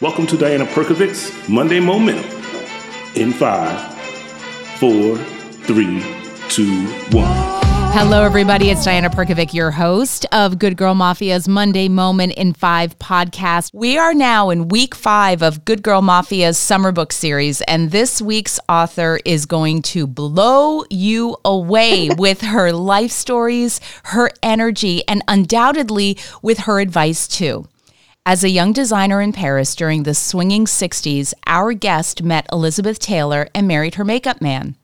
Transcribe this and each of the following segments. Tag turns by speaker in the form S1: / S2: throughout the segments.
S1: Welcome to Diana Perkovic's Monday Momentum. In five, four, three, two, one.
S2: Hello, everybody. It's Diana Perkovic, your host of Good Girl Mafia's Monday Moment in Five podcast. We are now in week five of Good Girl Mafia's summer book series, and this week's author is going to blow you away with her life stories, her energy, and undoubtedly with her advice, too. As a young designer in Paris during the swinging 60s, our guest met Elizabeth Taylor and married her makeup man.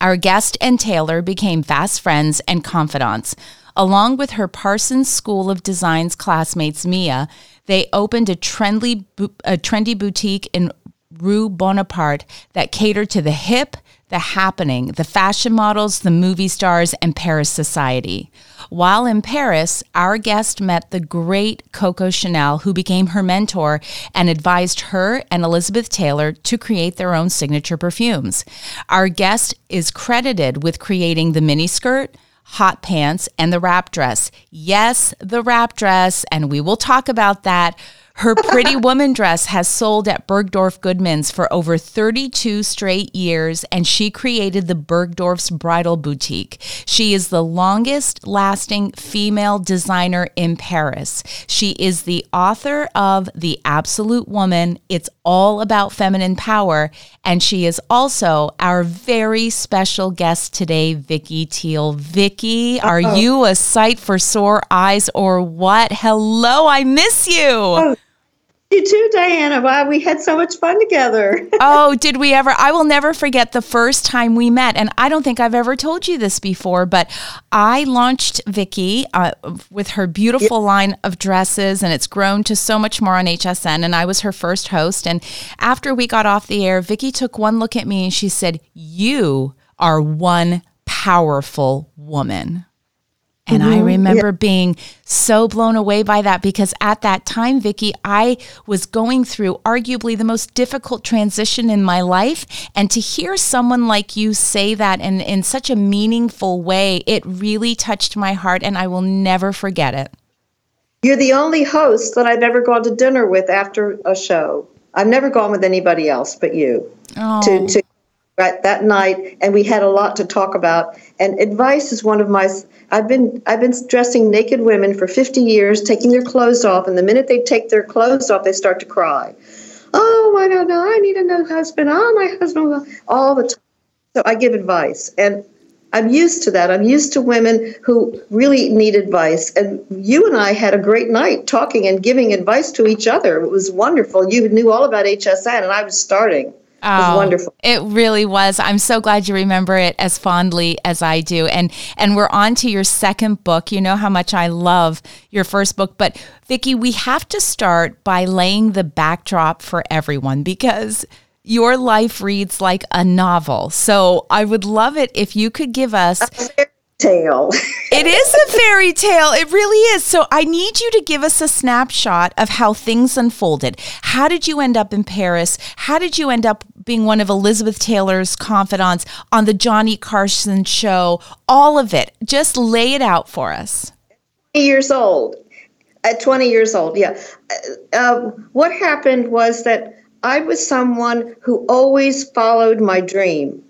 S2: Our guest and Taylor became fast friends and confidants. Along with her Parsons School of Design's classmates Mia, they opened a trendy, a trendy boutique in Rue Bonaparte that catered to the hip, the happening, the fashion models, the movie stars, and Paris society. While in Paris, our guest met the great Coco Chanel, who became her mentor and advised her and Elizabeth Taylor to create their own signature perfumes. Our guest is credited with creating the miniskirt, hot pants, and the wrap dress. Yes, the wrap dress, and we will talk about that her Pretty Woman dress has sold at Bergdorf Goodman's for over 32 straight years, and she created the Bergdorf's Bridal Boutique. She is the longest lasting female designer in Paris. She is the author of The Absolute Woman. It's all about feminine power. And she is also our very special guest today, Vicky Tiel. Vicky, are you a sight for sore eyes or what? Hello, I miss you. Oh.
S3: You too, Diana. Wow, we had so much fun together.
S2: oh, did we ever? I will never forget the first time we met. And I don't think I've ever told you this before, but I launched Vicky uh, with her beautiful yep. line of dresses, and it's grown to so much more on HSN. And I was her first host. And after we got off the air, Vicky took one look at me and she said, You are one powerful woman. And mm-hmm. I remember yeah. being so blown away by that because at that time, Vicky, I was going through arguably the most difficult transition in my life. And to hear someone like you say that in, in such a meaningful way, it really touched my heart and I will never forget it.
S3: You're the only host that I've ever gone to dinner with after a show. I've never gone with anybody else but you oh. to, to right that night and we had a lot to talk about and advice is one of my I've been I've been dressing naked women for 50 years, taking their clothes off, and the minute they take their clothes off, they start to cry. Oh, I don't know. I need a new husband. Oh, my husband all the time. So I give advice, and I'm used to that. I'm used to women who really need advice. And you and I had a great night talking and giving advice to each other. It was wonderful. You knew all about HSN, and I was starting. Oh, it was um, wonderful.
S2: It really was. I'm so glad you remember it as fondly as I do. And and we're on to your second book. You know how much I love your first book, but Vicky, we have to start by laying the backdrop for everyone because your life reads like a novel. So I would love it if you could give us
S3: tale.
S2: it is a fairy tale. It really is. So I need you to give us a snapshot of how things unfolded. How did you end up in Paris? How did you end up being one of Elizabeth Taylor's confidants on the Johnny Carson show? All of it. Just lay it out for us.
S3: Years old. At 20 years old, yeah. Uh, uh, what happened was that I was someone who always followed my dream.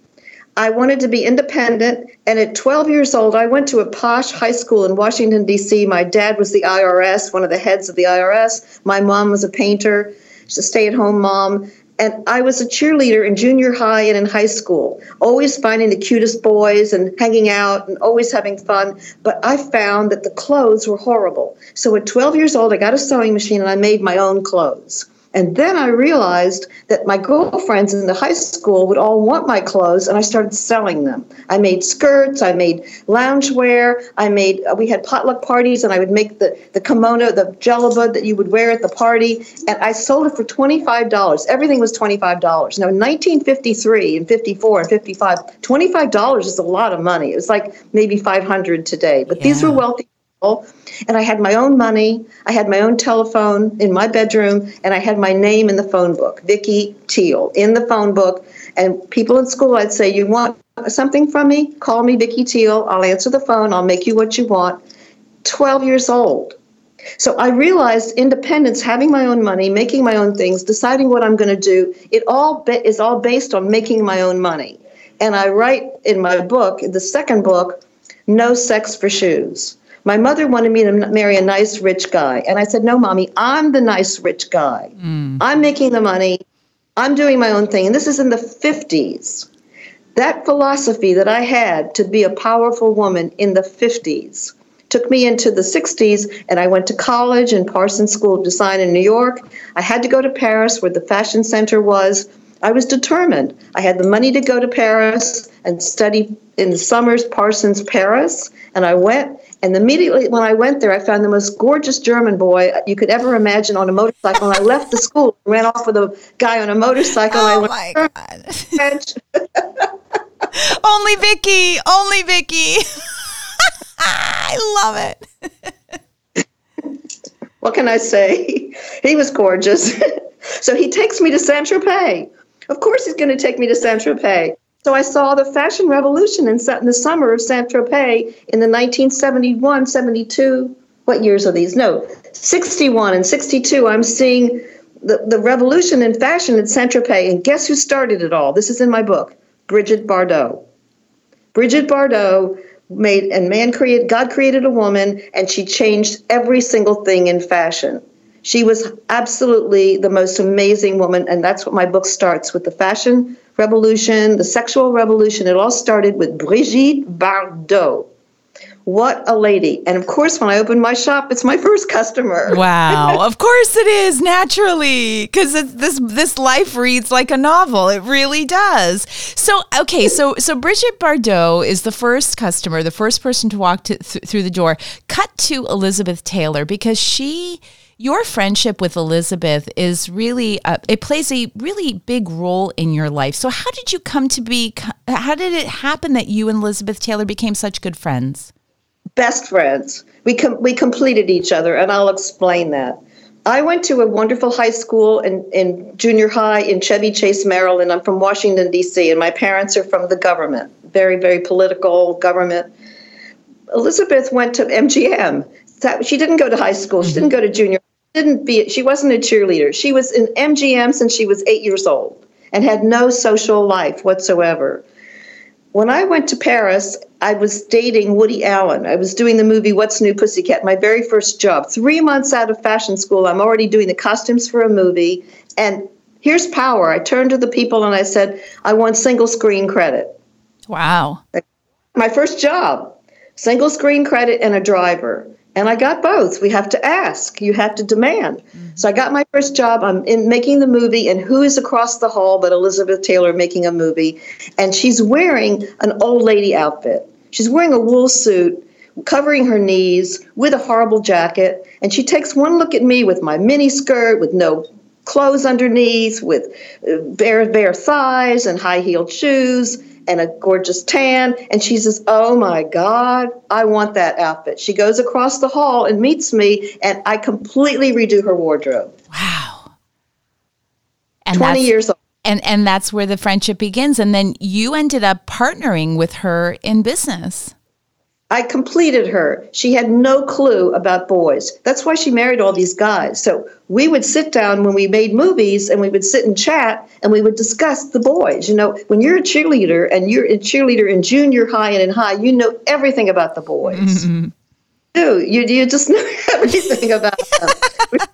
S3: I wanted to be independent. And at 12 years old, I went to a posh high school in Washington, D.C. My dad was the IRS, one of the heads of the IRS. My mom was a painter, she's a stay at home mom. And I was a cheerleader in junior high and in high school, always finding the cutest boys and hanging out and always having fun. But I found that the clothes were horrible. So at 12 years old, I got a sewing machine and I made my own clothes. And then I realized that my girlfriends in the high school would all want my clothes, and I started selling them. I made skirts, I made loungewear, I made, uh, we had potluck parties, and I would make the, the kimono, the djellaba that you would wear at the party, and I sold it for $25. Everything was $25. Now, in 1953 and 54 and 55, $25 is a lot of money. It was like maybe 500 today, but yeah. these were wealthy and I had my own money. I had my own telephone in my bedroom, and I had my name in the phone book, Vicky Tiel, in the phone book. And people in school, I'd say, "You want something from me? Call me Vicky Tiel. I'll answer the phone. I'll make you what you want." Twelve years old, So I realized independence, having my own money, making my own things, deciding what I'm going to do, it all be- is all based on making my own money. And I write in my book, the second book, No Sex for Shoes. My mother wanted me to marry a nice rich guy. And I said, No, mommy, I'm the nice rich guy. Mm. I'm making the money. I'm doing my own thing. And this is in the 50s. That philosophy that I had to be a powerful woman in the 50s took me into the 60s and I went to college in Parsons School of Design in New York. I had to go to Paris where the fashion center was. I was determined. I had the money to go to Paris and study in the summers Parsons Paris and I went and immediately when I went there I found the most gorgeous German boy you could ever imagine on a motorcycle and I left the school ran off with a guy on a motorcycle
S2: oh my god. only Vicky, only Vicky. I love
S3: it. what can I say? He was gorgeous. so he takes me to Saint Tropez. Of course, he's going to take me to Saint Tropez. So I saw the fashion revolution in, in the summer of Saint Tropez in the 1971, 72. What years are these? No, 61 and 62. I'm seeing the, the revolution in fashion in Saint Tropez. And guess who started it all? This is in my book Brigitte Bardot. Brigitte Bardot made and man created God created a woman and she changed every single thing in fashion. She was absolutely the most amazing woman and that's what my book starts with the fashion revolution, the sexual revolution. It all started with Brigitte Bardot. What a lady. And of course, when I open my shop, it's my first customer.
S2: Wow. of course it is, naturally, because this this life reads like a novel. It really does. So, okay, so so Brigitte Bardot is the first customer, the first person to walk to, th- through the door. Cut to Elizabeth Taylor because she your friendship with Elizabeth is really uh, it plays a really big role in your life. So how did you come to be how did it happen that you and Elizabeth Taylor became such good friends?
S3: best friends. We com- we completed each other, and I'll explain that. I went to a wonderful high school in, in junior high in Chevy Chase, Maryland. I'm from Washington, D.C., and my parents are from the government, very, very political government. Elizabeth went to MGM. She didn't go to high school. She didn't mm-hmm. go to junior. Didn't be. She wasn't a cheerleader. She was in MGM since she was eight years old and had no social life whatsoever. When I went to Paris, I was dating Woody Allen. I was doing the movie What's New Pussycat, my very first job. Three months out of fashion school, I'm already doing the costumes for a movie. And here's power. I turned to the people and I said, I want single screen credit.
S2: Wow.
S3: My first job, single screen credit and a driver. And I got both. We have to ask, you have to demand. Mm-hmm. So I got my first job. I'm in making the movie, and who is across the hall but Elizabeth Taylor making a movie? And she's wearing an old lady outfit. She's wearing a wool suit, covering her knees with a horrible jacket. And she takes one look at me with my mini skirt, with no clothes underneath, with uh, bare bare thighs and high heeled shoes and a gorgeous tan. And she says, Oh my God, I want that outfit. She goes across the hall and meets me, and I completely redo her wardrobe.
S2: Wow.
S3: And 20 years old.
S2: And, and that's where the friendship begins. And then you ended up partnering with her in business.
S3: I completed her. She had no clue about boys. That's why she married all these guys. So we would sit down when we made movies and we would sit and chat and we would discuss the boys. You know, when you're a cheerleader and you're a cheerleader in junior high and in high, you know everything about the boys. Mm-hmm. Do you, you just know everything about them.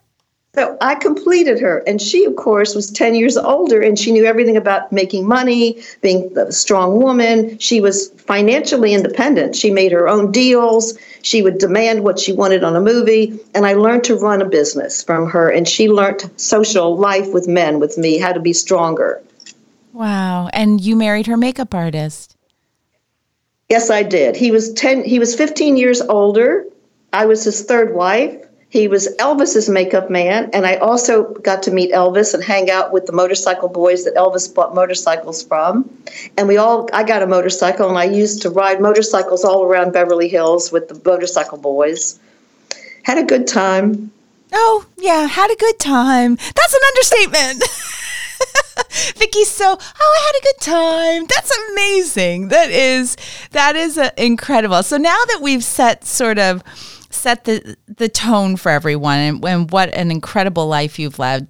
S3: So I completed her. And she, of course, was 10 years older and she knew everything about making money, being a strong woman. She was financially independent. She made her own deals. She would demand what she wanted on a movie. And I learned to run a business from her. And she learned social life with men with me, how to be stronger.
S2: Wow. And you married her makeup artist.
S3: Yes, I did. He was 10 he was 15 years older. I was his third wife. He was Elvis's makeup man, and I also got to meet Elvis and hang out with the motorcycle boys that Elvis bought motorcycles from. And we all, I got a motorcycle, and I used to ride motorcycles all around Beverly Hills with the motorcycle boys. Had a good time.
S2: Oh, yeah, had a good time. That's an understatement. Vicky's so, oh, I had a good time. That's amazing. That is, that is uh, incredible. So now that we've set sort of, set the the tone for everyone and, and what an incredible life you've led.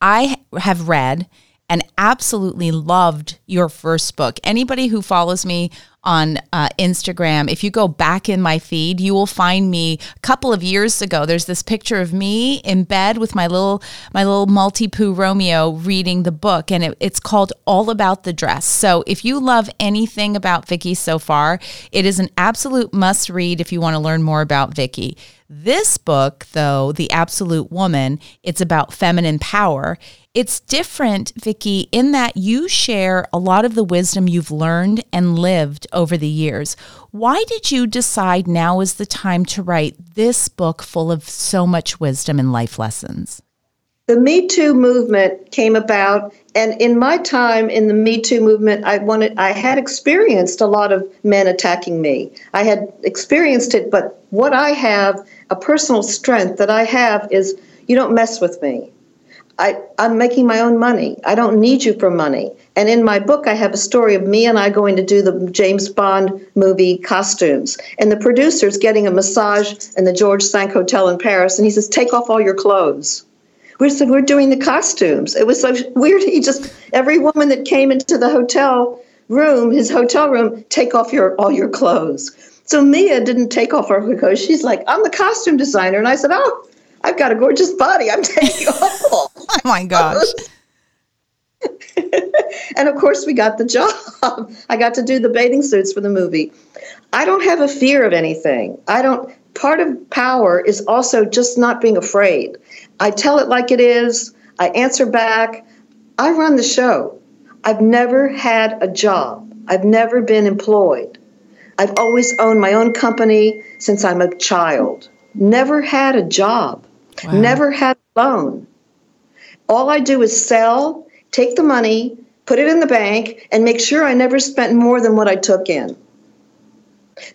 S2: I have read and absolutely loved your first book. Anybody who follows me on uh, Instagram, if you go back in my feed, you will find me a couple of years ago. There's this picture of me in bed with my little my little Maltipoo Romeo reading the book, and it, it's called All About the Dress. So if you love anything about Vicky so far, it is an absolute must read if you want to learn more about Vicky. This book, though, The Absolute Woman, it's about feminine power. It's different, Vicky, in that you share a lot of the wisdom you've learned and lived over the years. Why did you decide now is the time to write this book full of so much wisdom and life lessons?
S3: The Me Too movement came about, and in my time in the Me Too movement, I wanted I had experienced a lot of men attacking me. I had experienced it, but what I have, a personal strength that I have is you don't mess with me. I, I'm making my own money. I don't need you for money. And in my book, I have a story of me and I going to do the James Bond movie costumes. And the producer's getting a massage in the George Cinq Hotel in Paris. And he says, Take off all your clothes. We said, We're doing the costumes. It was so weird. He just, every woman that came into the hotel room, his hotel room, take off your all your clothes. So Mia didn't take off her clothes. She's like, I'm the costume designer. And I said, Oh, I've got a gorgeous body. I'm taking off.
S2: oh my gosh.
S3: and of course, we got the job. I got to do the bathing suits for the movie. I don't have a fear of anything. I don't. Part of power is also just not being afraid. I tell it like it is. I answer back. I run the show. I've never had a job. I've never been employed. I've always owned my own company since I'm a child. Never had a job. Wow. Never had a loan. All I do is sell, take the money, put it in the bank, and make sure I never spent more than what I took in.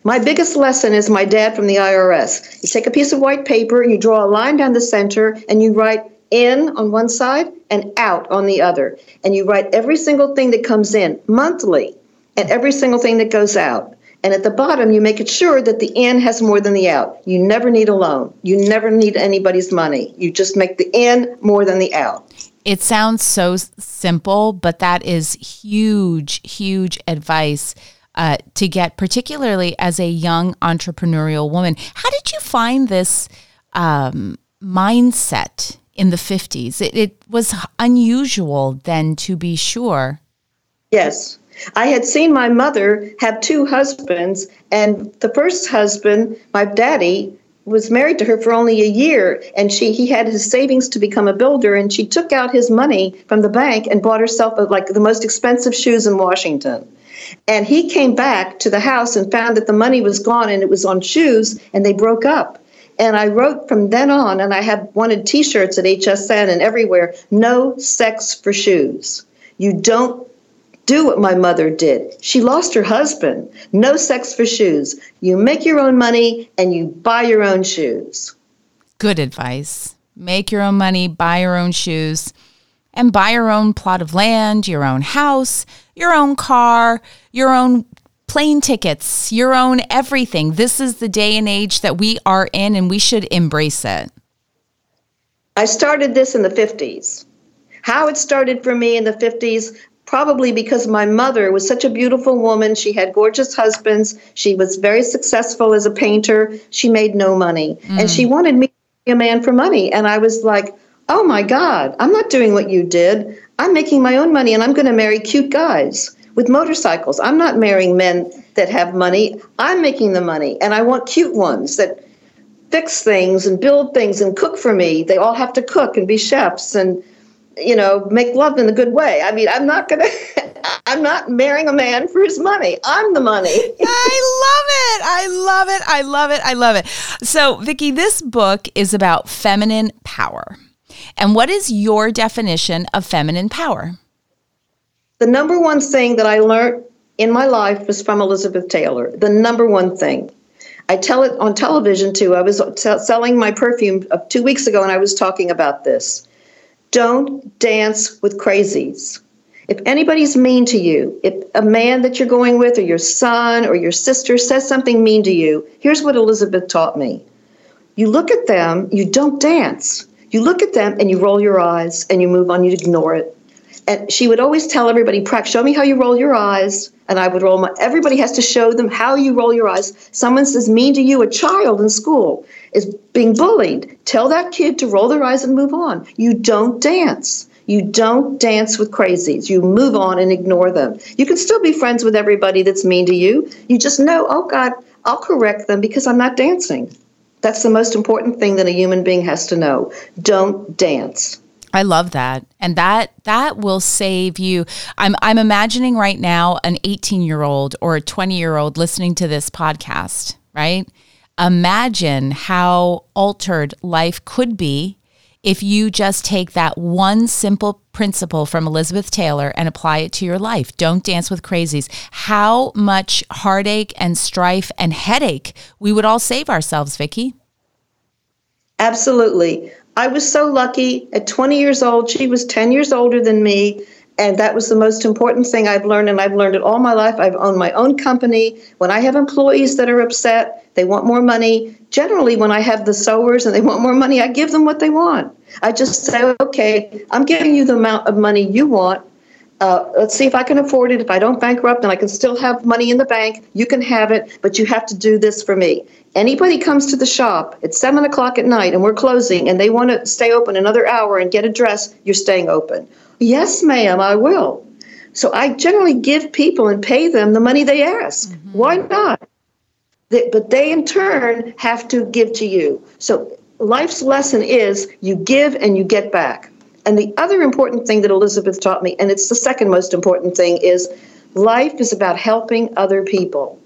S3: My biggest lesson is my dad from the IRS. You take a piece of white paper, you draw a line down the center, and you write in on one side and out on the other. And you write every single thing that comes in monthly and every single thing that goes out. And at the bottom, you make it sure that the in has more than the out. You never need a loan. You never need anybody's money. You just make the in more than the out.
S2: It sounds so simple, but that is huge, huge advice uh, to get, particularly as a young entrepreneurial woman. How did you find this um, mindset in the 50s? It, it was unusual then, to be sure.
S3: Yes. I had seen my mother have two husbands, and the first husband, my daddy, was married to her for only a year and she he had his savings to become a builder and she took out his money from the bank and bought herself a, like the most expensive shoes in Washington. And he came back to the house and found that the money was gone and it was on shoes and they broke up. And I wrote from then on, and I have wanted t shirts at HSN and everywhere no sex for shoes. You don't do what my mother did. She lost her husband. No sex for shoes. You make your own money and you buy your own shoes.
S2: Good advice. Make your own money, buy your own shoes, and buy your own plot of land, your own house, your own car, your own plane tickets, your own everything. This is the day and age that we are in, and we should embrace it.
S3: I started this in the 50s. How it started for me in the 50s probably because my mother was such a beautiful woman. She had gorgeous husbands. She was very successful as a painter. She made no money. Mm. And she mm. wanted me to be a man for money. And I was like, oh my God, I'm not doing what you did. I'm making my own money and I'm going to marry cute guys with motorcycles. I'm not marrying men that have money. I'm making the money. And I want cute ones that fix things and build things and cook for me. They all have to cook and be chefs and you know, make love in a good way. I mean, I'm not going to, I'm not marrying a man for his money. I'm the money.
S2: I love it. I love it. I love it. I love it. So, Vicky, this book is about feminine power. And what is your definition of feminine power?
S3: The number one thing that I learned in my life was from Elizabeth Taylor. The number one thing. I tell it on television too. I was selling my perfume uh, two weeks ago and I was talking about this. Don't dance with crazies. If anybody's mean to you, if a man that you're going with, or your son, or your sister says something mean to you, here's what Elizabeth taught me. You look at them, you don't dance. You look at them and you roll your eyes and you move on, you ignore it. And she would always tell everybody, Prack, show me how you roll your eyes. And I would roll my, everybody has to show them how you roll your eyes. Someone says mean to you, a child in school is being bullied. Tell that kid to roll their eyes and move on. You don't dance. You don't dance with crazies. You move on and ignore them. You can still be friends with everybody that's mean to you. You just know, oh God, I'll correct them because I'm not dancing. That's the most important thing that a human being has to know. Don't dance.
S2: I love that. And that that will save you. I'm I'm imagining right now an 18-year-old or a 20-year-old listening to this podcast, right? Imagine how altered life could be if you just take that one simple principle from Elizabeth Taylor and apply it to your life. Don't dance with crazies. How much heartache and strife and headache we would all save ourselves, Vicky.
S3: Absolutely. I was so lucky at 20 years old. She was 10 years older than me. And that was the most important thing I've learned. And I've learned it all my life. I've owned my own company. When I have employees that are upset, they want more money. Generally, when I have the sewers and they want more money, I give them what they want. I just say, okay, I'm giving you the amount of money you want. Uh, let's see if I can afford it. If I don't bankrupt and I can still have money in the bank, you can have it, but you have to do this for me. Anybody comes to the shop at seven o'clock at night and we're closing and they want to stay open another hour and get a dress, you're staying open. Yes, ma'am, I will. So I generally give people and pay them the money they ask. Mm-hmm. Why not? They, but they in turn have to give to you. So life's lesson is you give and you get back. And the other important thing that Elizabeth taught me, and it's the second most important thing, is life is about helping other people.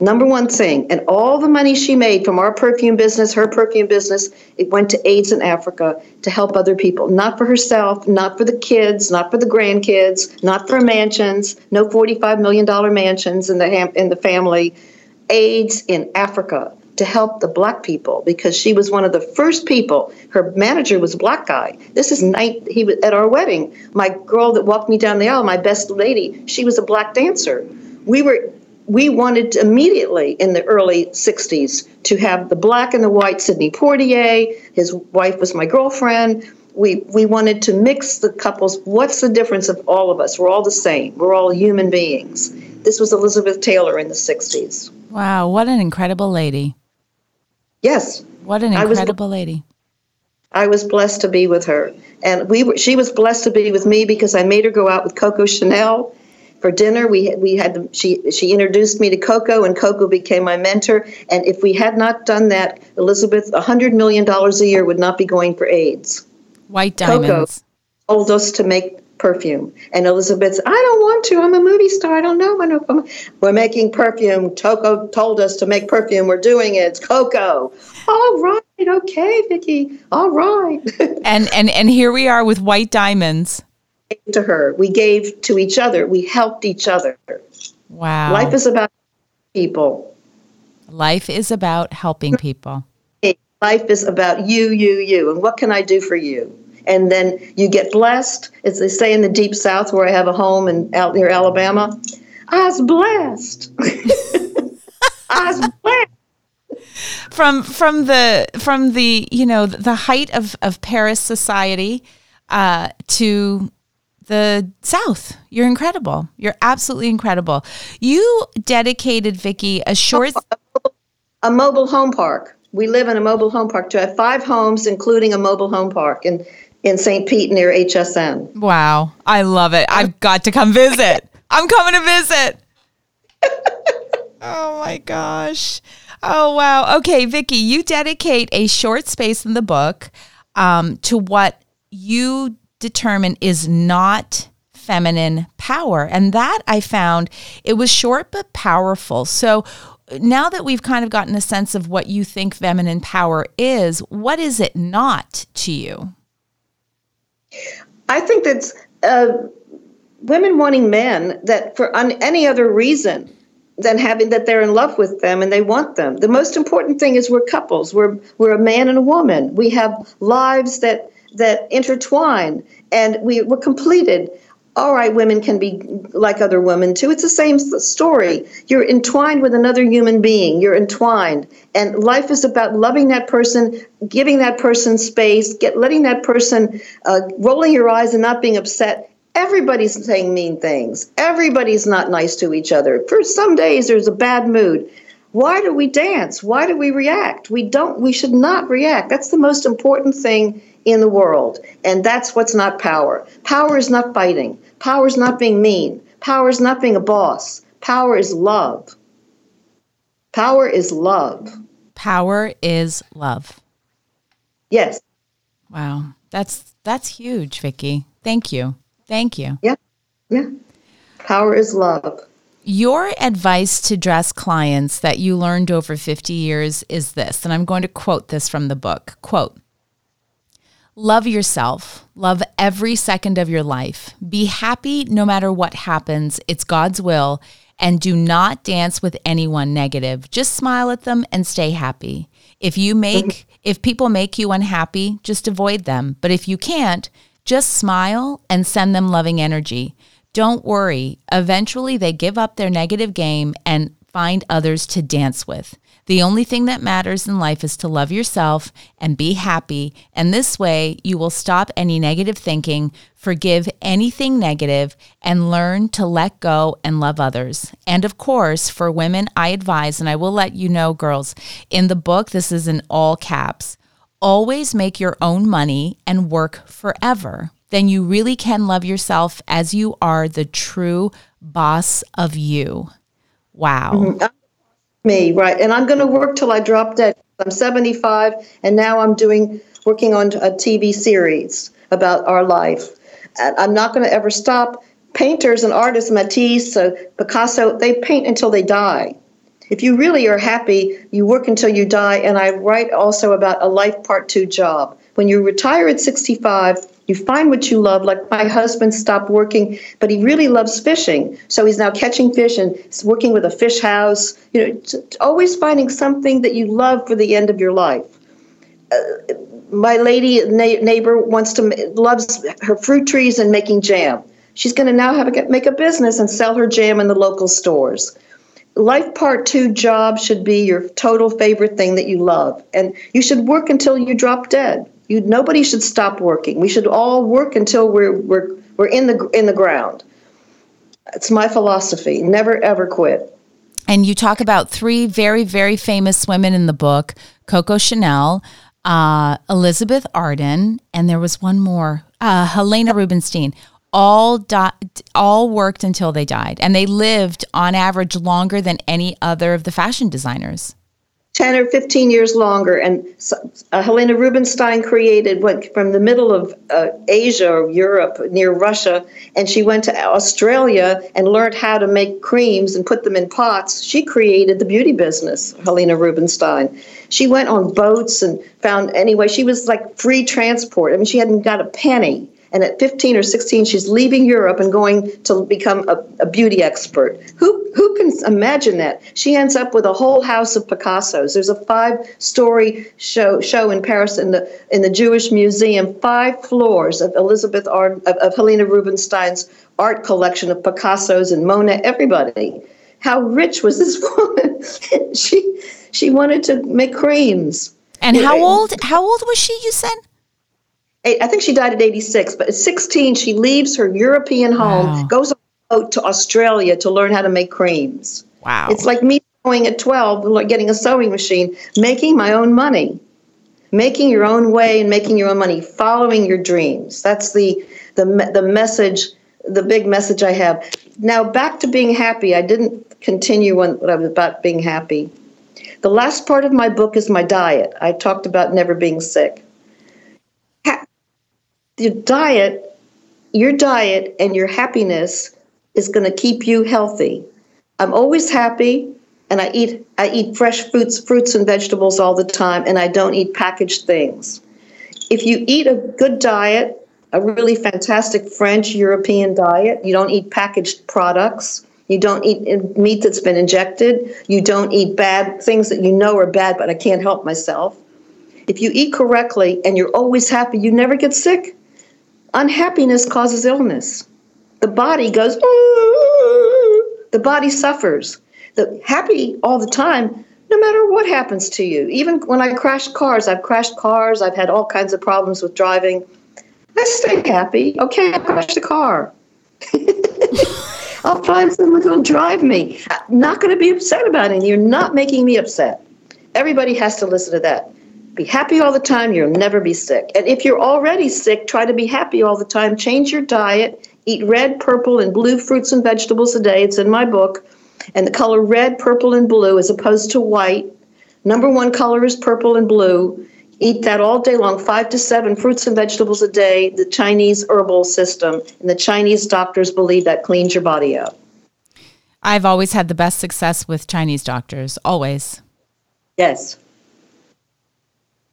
S3: Number one thing, and all the money she made from our perfume business, her perfume business, it went to AIDS in Africa to help other people, not for herself, not for the kids, not for the grandkids, not for mansions, no $45 million mansions in the, in the family. AIDS in Africa to help the black people because she was one of the first people. Her manager was a black guy. This is night he was at our wedding. My girl that walked me down the aisle, my best lady, she was a black dancer. We were we wanted immediately in the early 60s to have the black and the white Sidney Poitier. His wife was my girlfriend. We, we wanted to mix the couples. What's the difference of all of us? We're all the same. We're all human beings. This was Elizabeth Taylor in the 60s.
S2: Wow, what an incredible lady.
S3: Yes.
S2: What an incredible I was, lady.
S3: I was blessed to be with her. And we were, she was blessed to be with me because I made her go out with Coco Chanel for dinner. We we had she she introduced me to Coco, and Coco became my mentor. And if we had not done that, Elizabeth, a hundred million dollars a year would not be going for AIDS.
S2: White diamonds.
S3: Coco told us to make perfume, and Elizabeth, I don't want to. I'm a movie star. I don't know. I know. We're making perfume. Coco told us to make perfume. We're doing it. It's Coco. All right. Okay, Vicky. All right.
S2: and and and here we are with white diamonds
S3: to her. We gave to each other. We helped each other.
S2: Wow.
S3: Life is about people.
S2: Life is about helping people.
S3: Life is about you, you, you. And what can I do for you? And then you get blessed, as they say in the deep south where I have a home in out near Alabama. I was blessed. I was blessed
S2: from from the from the you know the height of of Paris society uh, to the South. You're incredible. You're absolutely incredible. You dedicated Vicky a short
S3: a mobile home park. We live in a mobile home park. To have five homes, including a mobile home park in in St. Pete near HSN.
S2: Wow, I love it. I've got to come visit. I'm coming to visit. oh my gosh. Oh wow. Okay, Vicky, you dedicate a short space in the book um, to what you determine is not feminine power. And that I found it was short but powerful. So now that we've kind of gotten a sense of what you think feminine power is, what is it not to you?
S3: I think that's uh, women wanting men that for any other reason than having that they're in love with them and they want them. The most important thing is we're couples. We're we're a man and a woman. We have lives that that intertwine and we were completed. all right, women can be like other women too. It's the same story. You're entwined with another human being. You're entwined. And life is about loving that person, giving that person space, get letting that person, uh, rolling your eyes and not being upset. Everybody's saying mean things. Everybody's not nice to each other. For some days, there's a bad mood. Why do we dance? Why do we react? We don't. We should not react. That's the most important thing in the world. And that's what's not power. Power is not fighting. Power is not being mean. Power is not being a boss. Power is love. Power is love.
S2: Power is love.
S3: Yes.
S2: Wow. That's that's huge, Vicky. Thank you. Thank you.
S3: Yeah. Yeah. Power is love.
S2: Your advice to dress clients that you learned over 50 years is this, and I'm going to quote this from the book. Quote, Love yourself. Love every second of your life. Be happy no matter what happens. It's God's will. And do not dance with anyone negative. Just smile at them and stay happy. If you make, if people make you unhappy, just avoid them. But if you can't, just smile and send them loving energy. Don't worry. Eventually, they give up their negative game and find others to dance with. The only thing that matters in life is to love yourself and be happy. And this way, you will stop any negative thinking, forgive anything negative, and learn to let go and love others. And of course, for women, I advise, and I will let you know, girls, in the book, this is in all caps always make your own money and work forever. Then you really can love yourself as you are the true boss of you. Wow. Mm-hmm
S3: me, right? And I'm going to work till I drop dead. I'm 75, and now I'm doing working on a TV series about our life. And I'm not going to ever stop. Painters and artists, Matisse, uh, Picasso, they paint until they die. If you really are happy, you work until you die. And I write also about a life part two job. When you retire at 65, you find what you love. Like my husband stopped working, but he really loves fishing. So he's now catching fish and working with a fish house. You know, always finding something that you love for the end of your life. Uh, my lady na- neighbor wants to loves her fruit trees and making jam. She's going to now have a, make a business and sell her jam in the local stores. Life part two job should be your total favorite thing that you love, and you should work until you drop dead. You nobody should stop working. We should all work until we're we're we're in the in the ground. It's my philosophy. Never ever quit.
S2: And you talk about three very very famous women in the book: Coco Chanel, uh, Elizabeth Arden, and there was one more, uh, Helena Rubinstein. All di- all worked until they died, and they lived on average longer than any other of the fashion designers.
S3: 10 or 15 years longer. And uh, Helena Rubinstein created, went from the middle of uh, Asia or Europe near Russia, and she went to Australia and learned how to make creams and put them in pots. She created the beauty business, Helena Rubinstein. She went on boats and found, anyway, she was like free transport. I mean, she hadn't got a penny and at 15 or 16 she's leaving Europe and going to become a, a, beauty expert. Who who can imagine that? She ends up with a whole house of Picassos. There's a five-story show show in Paris in the in the Jewish Museum, five floors of Elizabeth Art, of, of Helena Rubinstein's art collection of Picassos and Mona, Everybody, how rich was this woman? she she wanted to make creams.
S2: And how old how old was she? You said.
S3: I think she died at 86, but at 16, she leaves her European home, wow. goes out to Australia to learn how to make creams.
S2: Wow.
S3: It's like me going at 12, like getting a sewing machine, making my own money, making your own way and making your own money, following your dreams. That's the, the, the message, the big message I have. Now, back to being happy. I didn't continue on what I was about being happy. The last part of my book is my diet. I talked about never being sick the diet, your diet and your happiness is going to keep you healthy. I'm always happy and I eat I eat fresh fruits fruits and vegetables all the time and I don't eat packaged things. If you eat a good diet, a really fantastic French European diet, you don't eat packaged products, you don't eat meat that's been injected, you don't eat bad things that you know are bad but I can't help myself. If you eat correctly and you're always happy, you never get sick. Unhappiness causes illness. the body goes, the body suffers. The happy all the time, no matter what happens to you. Even when I crash cars, I've crashed cars, I've had all kinds of problems with driving. I stay happy. Okay, I crashed a car. I'll find someone who'll drive me. I'm not going to be upset about it. You're not making me upset. Everybody has to listen to that. Be happy all the time. You'll never be sick. And if you're already sick, try to be happy all the time. Change your diet. Eat red, purple, and blue fruits and vegetables a day. It's in my book. And the color red, purple, and blue as opposed to white. Number one color is purple and blue. Eat that all day long, five to seven fruits and vegetables a day, the Chinese herbal system. And the Chinese doctors believe that cleans your body out.
S2: I've always had the best success with Chinese doctors, always.
S3: Yes.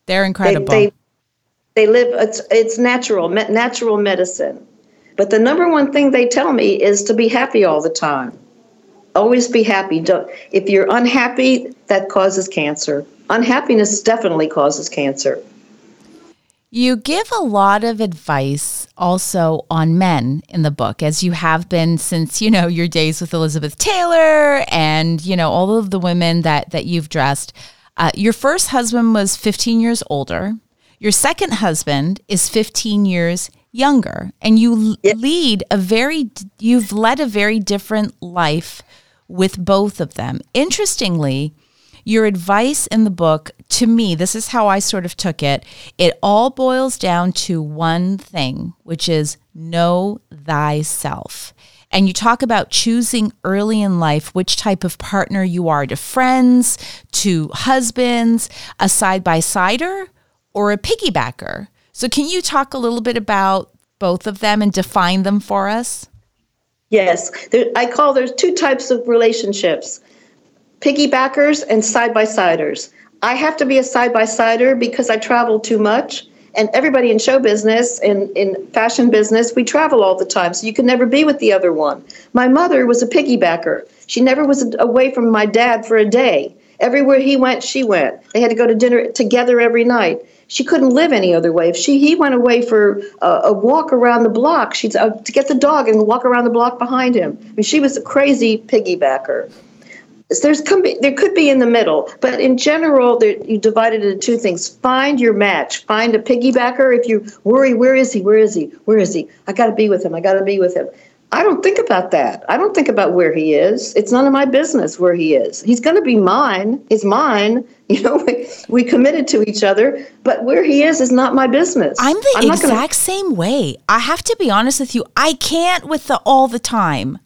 S2: They're incredible.
S3: They, they, they live, it's, it's natural, natural medicine. But the number one thing they tell me is to be happy all the time. Always be happy. Don't, if you're unhappy, that causes cancer. Unhappiness definitely causes cancer.
S2: You give a lot of advice also on men in the book, as you have been since, you know, your days with Elizabeth Taylor and, you know, all of the women that, that you've dressed. Uh, your first husband was 15 years older. Your second husband is 15 years younger. And you yep. lead a very, you've led a very different life with both of them. Interestingly, your advice in the book, to me, this is how I sort of took it. It all boils down to one thing, which is know thyself. And you talk about choosing early in life which type of partner you are to friends, to husbands, a side by sider, or a piggybacker. So, can you talk a little bit about both of them and define them for us?
S3: Yes, there, I call there's two types of relationships piggybackers and side by siders. I have to be a side by sider because I travel too much. And everybody in show business and in fashion business, we travel all the time. So you can never be with the other one. My mother was a piggybacker. She never was away from my dad for a day. Everywhere he went, she went. They had to go to dinner together every night. She couldn't live any other way. If she he went away for a, a walk around the block, she'd uh, to get the dog and walk around the block behind him. I mean, she was a crazy piggybacker there's there could be in the middle, but in general, there, you divide it into two things. Find your match. Find a piggybacker. If you worry, where is he? Where is he? Where is he? I got to be with him. I got to be with him. I don't think about that. I don't think about where he is. It's none of my business where he is. He's going to be mine. He's mine. You know, we, we committed to each other, but where he is is not my business.
S2: I'm the I'm exact gonna... same way. I have to be honest with you. I can't with the all the time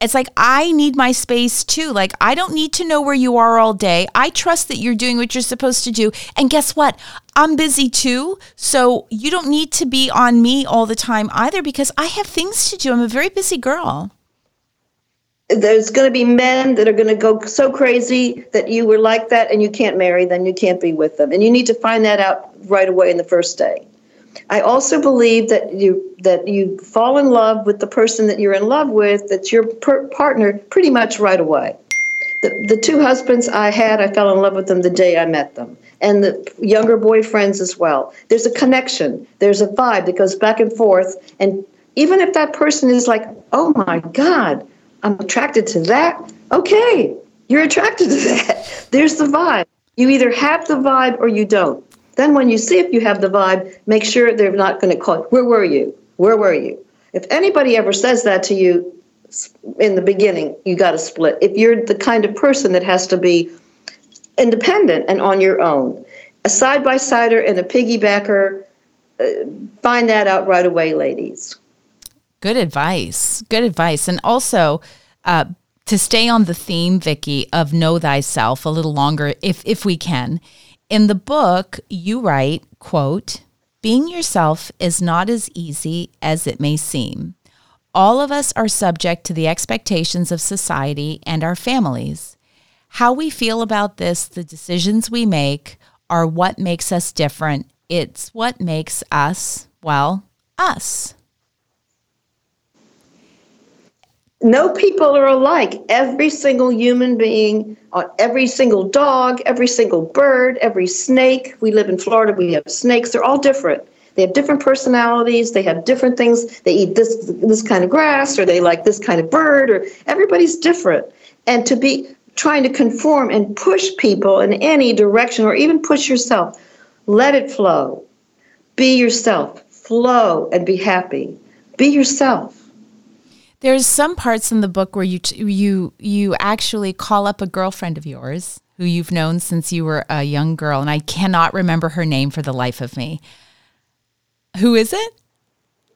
S2: it's like I need my space too. Like I don't need to know where you are all day. I trust that you're doing what you're supposed to do. And guess what? I'm busy too. So you don't need to be on me all the time either because I have things to do. I'm a very busy girl.
S3: There's going to be men that are going to go so crazy that you were like that and you can't marry them, you can't be with them. And you need to find that out right away in the first day. I also believe that you that you fall in love with the person that you're in love with, that's your per- partner, pretty much right away. The, the two husbands I had, I fell in love with them the day I met them, and the younger boyfriends as well. There's a connection, there's a vibe that goes back and forth, and even if that person is like, oh my God, I'm attracted to that, okay, you're attracted to that. There's the vibe. You either have the vibe or you don't. Then, when you see if you have the vibe, make sure they're not going to call, Where were you? Where were you? If anybody ever says that to you in the beginning, you got to split. If you're the kind of person that has to be independent and on your own, a side by sider and a piggybacker, uh, find that out right away, ladies.
S2: Good advice. Good advice. And also, uh, to stay on the theme, Vicky, of know thyself a little longer, if if we can in the book, you write, quote, being yourself is not as easy as it may seem. All of us are subject to the expectations of society and our families. How we feel about this, the decisions we make, are what makes us different. It's what makes us, well, us.
S3: No people are alike. Every single human being, uh, every single dog, every single bird, every snake. We live in Florida, we have snakes. They're all different. They have different personalities. They have different things. They eat this this kind of grass, or they like this kind of bird, or everybody's different. And to be trying to conform and push people in any direction, or even push yourself, let it flow. Be yourself. Flow and be happy. Be yourself.
S2: There's some parts in the book where you you you actually call up a girlfriend of yours who you've known since you were a young girl, and I cannot remember her name for the life of me. Who is it?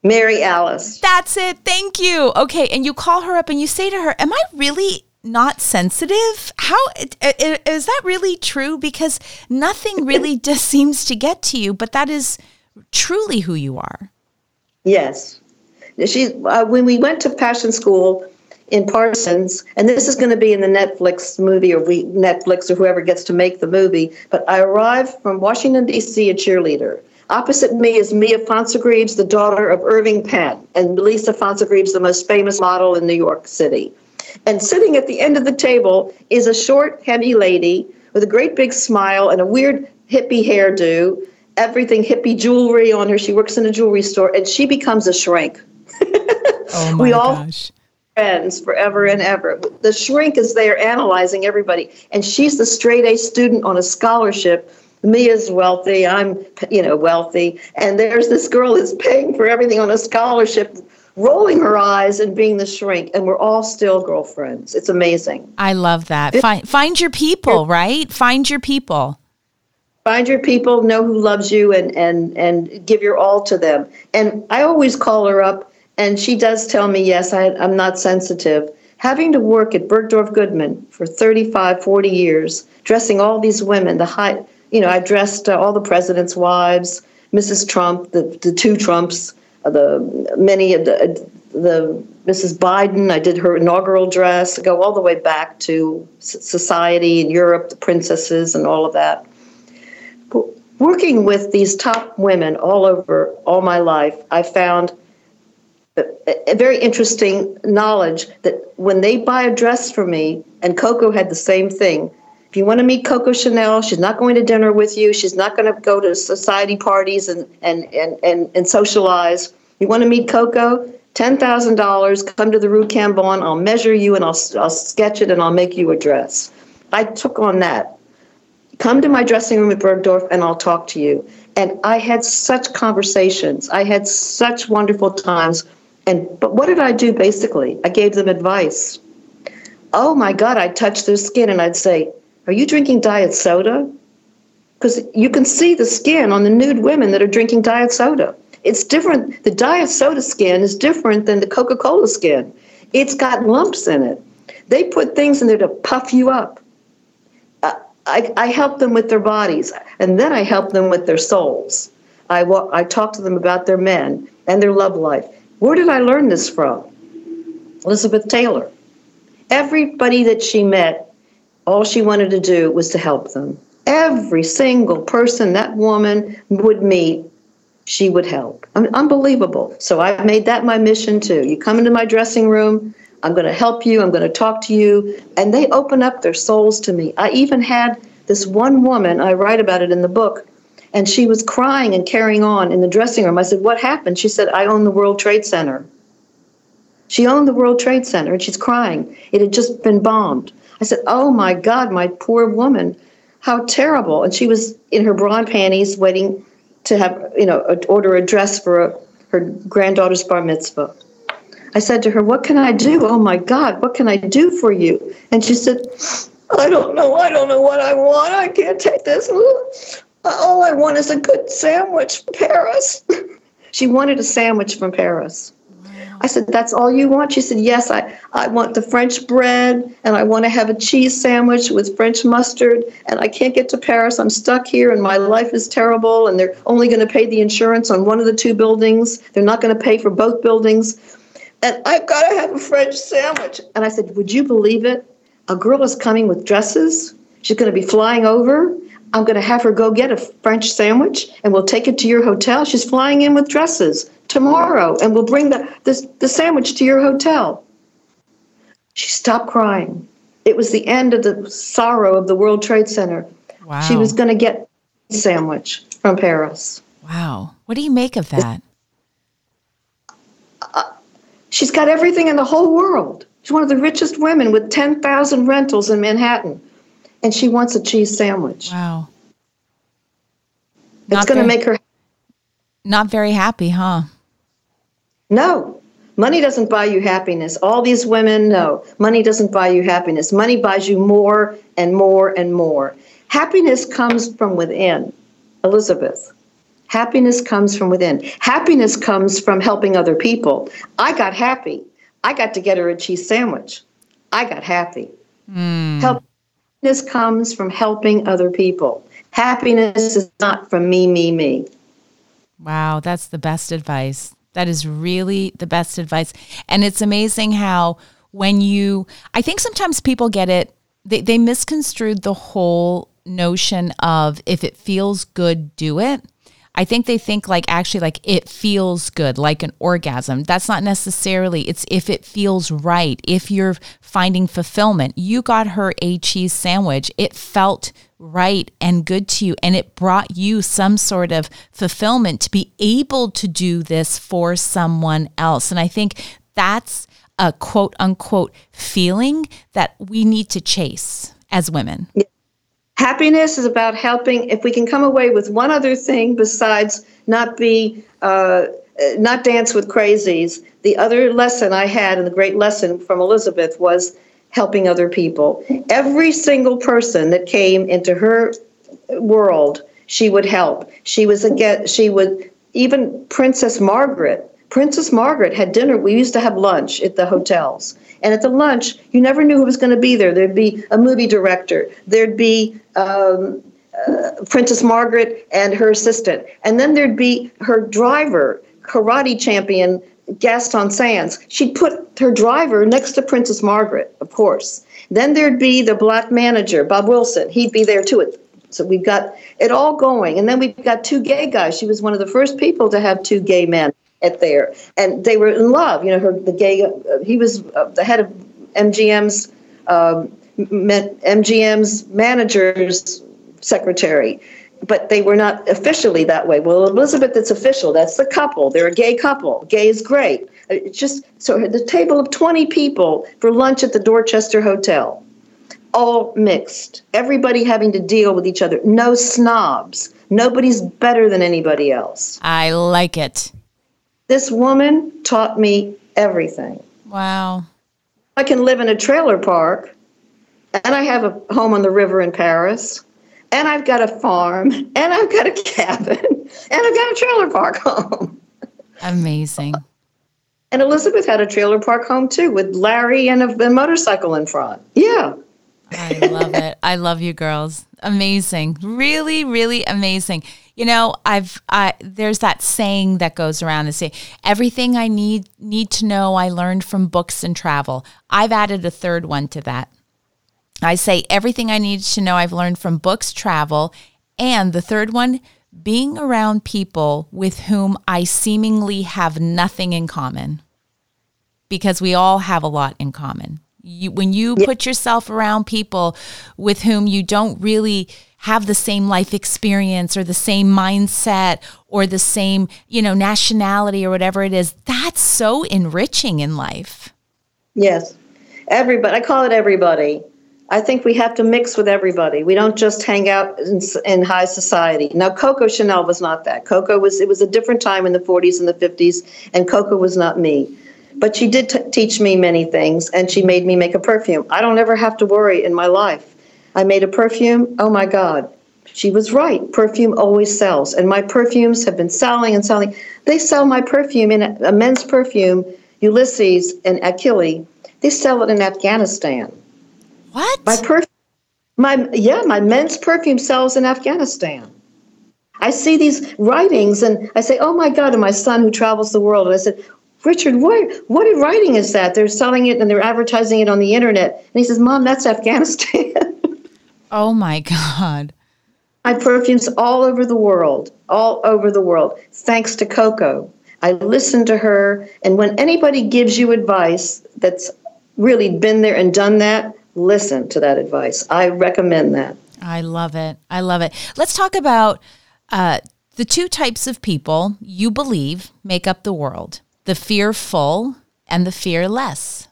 S3: Mary Alice.
S2: That's it. Thank you. Okay, and you call her up and you say to her, "Am I really not sensitive? How is that really true? Because nothing really just seems to get to you, but that is truly who you are."
S3: Yes. She uh, when we went to Parsons School, in Parsons, and this is going to be in the Netflix movie or we, Netflix or whoever gets to make the movie. But I arrived from Washington D.C. a cheerleader. Opposite me is Mia Greaves, the daughter of Irving Penn, and Lisa Greaves, the most famous model in New York City. And sitting at the end of the table is a short, heavy lady with a great big smile and a weird hippie hairdo, everything hippie jewelry on her. She works in a jewelry store, and she becomes a shrink.
S2: Oh we all, gosh
S3: friends forever and ever. The shrink is there analyzing everybody, and she's the straight A student on a scholarship. Mia's wealthy, I'm, you know, wealthy, and there's this girl that's paying for everything on a scholarship, rolling her eyes and being the shrink, and we're all still girlfriends. It's amazing.
S2: I love that. Find find your people, right? Find your people.
S3: Find your people, know who loves you, and and and give your all to them. And I always call her up and she does tell me, yes, I, I'm not sensitive. Having to work at Bergdorf Goodman for 35, 40 years, dressing all these women, the high, you know, I dressed uh, all the president's wives, Mrs. Trump, the, the two Trumps, uh, the many of the, uh, the Mrs. Biden. I did her inaugural dress. Go all the way back to society in Europe, the princesses, and all of that. Working with these top women all over all my life, I found a very interesting knowledge that when they buy a dress for me, and Coco had the same thing. If you want to meet Coco Chanel, she's not going to dinner with you. She's not going to go to society parties and, and, and, and, and socialize. You want to meet Coco? $10,000, come to the Rue Cambon. I'll measure you and I'll, I'll sketch it and I'll make you a dress. I took on that. Come to my dressing room at Bergdorf and I'll talk to you. And I had such conversations. I had such wonderful times and but what did I do basically? I gave them advice. Oh my God, I'd touch their skin and I'd say, Are you drinking diet soda? Because you can see the skin on the nude women that are drinking diet soda. It's different. The diet soda skin is different than the Coca Cola skin. It's got lumps in it. They put things in there to puff you up. Uh, I, I help them with their bodies, and then I help them with their souls. I, I talk to them about their men and their love life where did I learn this from? Elizabeth Taylor. Everybody that she met, all she wanted to do was to help them. Every single person that woman would meet, she would help. I unbelievable. So I made that my mission too. You come into my dressing room, I'm going to help you, I'm going to talk to you. And they open up their souls to me. I even had this one woman, I write about it in the book, and she was crying and carrying on in the dressing room. I said, What happened? She said, I own the World Trade Center. She owned the World Trade Center and she's crying. It had just been bombed. I said, Oh my God, my poor woman. How terrible. And she was in her bra and panties waiting to have, you know, order a dress for a, her granddaughter's bar mitzvah. I said to her, What can I do? Oh my God, what can I do for you? And she said, I don't know. I don't know what I want. I can't take this all I want is a good sandwich from Paris. she wanted a sandwich from Paris. I said, That's all you want? She said, Yes, I, I want the French bread and I want to have a cheese sandwich with French mustard. And I can't get to Paris. I'm stuck here and my life is terrible. And they're only going to pay the insurance on one of the two buildings. They're not going to pay for both buildings. And I've got to have a French sandwich. And I said, Would you believe it? A girl is coming with dresses. She's going to be flying over I'm going to have her go get a French sandwich and we'll take it to your hotel. She's flying in with dresses tomorrow and we'll bring the, the, the sandwich to your hotel. She stopped crying. It was the end of the sorrow of the World Trade Center. Wow. She was going to get a sandwich from Paris.
S2: Wow. What do you make of that?
S3: Uh, she's got everything in the whole world. She's one of the richest women with 10,000 rentals in Manhattan. And she wants a cheese sandwich.
S2: Wow.
S3: It's going to make her.
S2: Not very happy, huh?
S3: No. Money doesn't buy you happiness. All these women know money doesn't buy you happiness. Money buys you more and more and more. Happiness comes from within, Elizabeth. Happiness comes from within. Happiness comes from helping other people. I got happy. I got to get her a cheese sandwich. I got happy. Mm. Happiness comes from helping other people. Happiness is not from me, me, me.
S2: Wow, that's the best advice. That is really the best advice. And it's amazing how when you, I think sometimes people get it, they, they misconstrued the whole notion of if it feels good, do it. I think they think like actually like it feels good, like an orgasm. That's not necessarily, it's if it feels right, if you're finding fulfillment. You got her a cheese sandwich. It felt right and good to you, and it brought you some sort of fulfillment to be able to do this for someone else. And I think that's a quote unquote feeling that we need to chase as women.
S3: Yeah. Happiness is about helping. If we can come away with one other thing besides not be, uh, not dance with crazies, the other lesson I had, and the great lesson from Elizabeth was helping other people. Every single person that came into her world, she would help. She was again. She would even Princess Margaret. Princess Margaret had dinner. We used to have lunch at the hotels. And at the lunch, you never knew who was going to be there. There'd be a movie director, there'd be um, uh, Princess Margaret and her assistant, and then there'd be her driver, karate champion Gaston Sanz. She'd put her driver next to Princess Margaret, of course. Then there'd be the black manager, Bob Wilson. He'd be there too. So we've got it all going. And then we've got two gay guys. She was one of the first people to have two gay men at there, and they were in love. You know, her the gay. Uh, he was uh, the head of MGM's um, MGM's managers secretary, but they were not officially that way. Well, Elizabeth, it's official. That's the couple. They're a gay couple. Gay is great. Uh, it's just so the table of twenty people for lunch at the Dorchester Hotel, all mixed. Everybody having to deal with each other. No snobs. Nobody's better than anybody else.
S2: I like it.
S3: This woman taught me everything.
S2: Wow.
S3: I can live in a trailer park, and I have a home on the river in Paris, and I've got a farm, and I've got a cabin, and I've got a trailer park home.
S2: Amazing.
S3: And Elizabeth had a trailer park home too, with Larry and a, a motorcycle in front. Yeah.
S2: I love it. I love you girls. Amazing. Really, really amazing. You know, I've I there's that saying that goes around that say everything I need need to know I learned from books and travel. I've added a third one to that. I say everything I need to know I've learned from books, travel, and the third one being around people with whom I seemingly have nothing in common. Because we all have a lot in common. You, when you yep. put yourself around people with whom you don't really have the same life experience or the same mindset or the same, you know, nationality or whatever it is, that's so enriching in life.
S3: Yes. Everybody, I call it everybody. I think we have to mix with everybody. We don't just hang out in, in, high society. Now, Coco Chanel was not that. Coco was, it was a different time in the 40s and the 50s, and Coco was not me. But she did t- teach me many things, and she made me make a perfume. I don't ever have to worry in my life. I made a perfume. Oh my God. She was right. Perfume always sells. And my perfumes have been selling and selling. They sell my perfume in a, men's perfume, Ulysses and Achille. They sell it in Afghanistan.
S2: What?
S3: My perfume. My yeah, my men's perfume sells in Afghanistan. I see these writings and I say, "Oh my God!" And my son, who travels the world, and I said, Richard, what what writing is that? They're selling it and they're advertising it on the internet. And he says, Mom, that's Afghanistan.
S2: oh my God.
S3: I perfumes all over the world, all over the world, thanks to Coco. I listen to her, and when anybody gives you advice that's really been there and done that, listen to that advice. I recommend that.
S2: I love it. I love it. Let's talk about uh, The two types of people you believe make up the world the fearful and the fearless.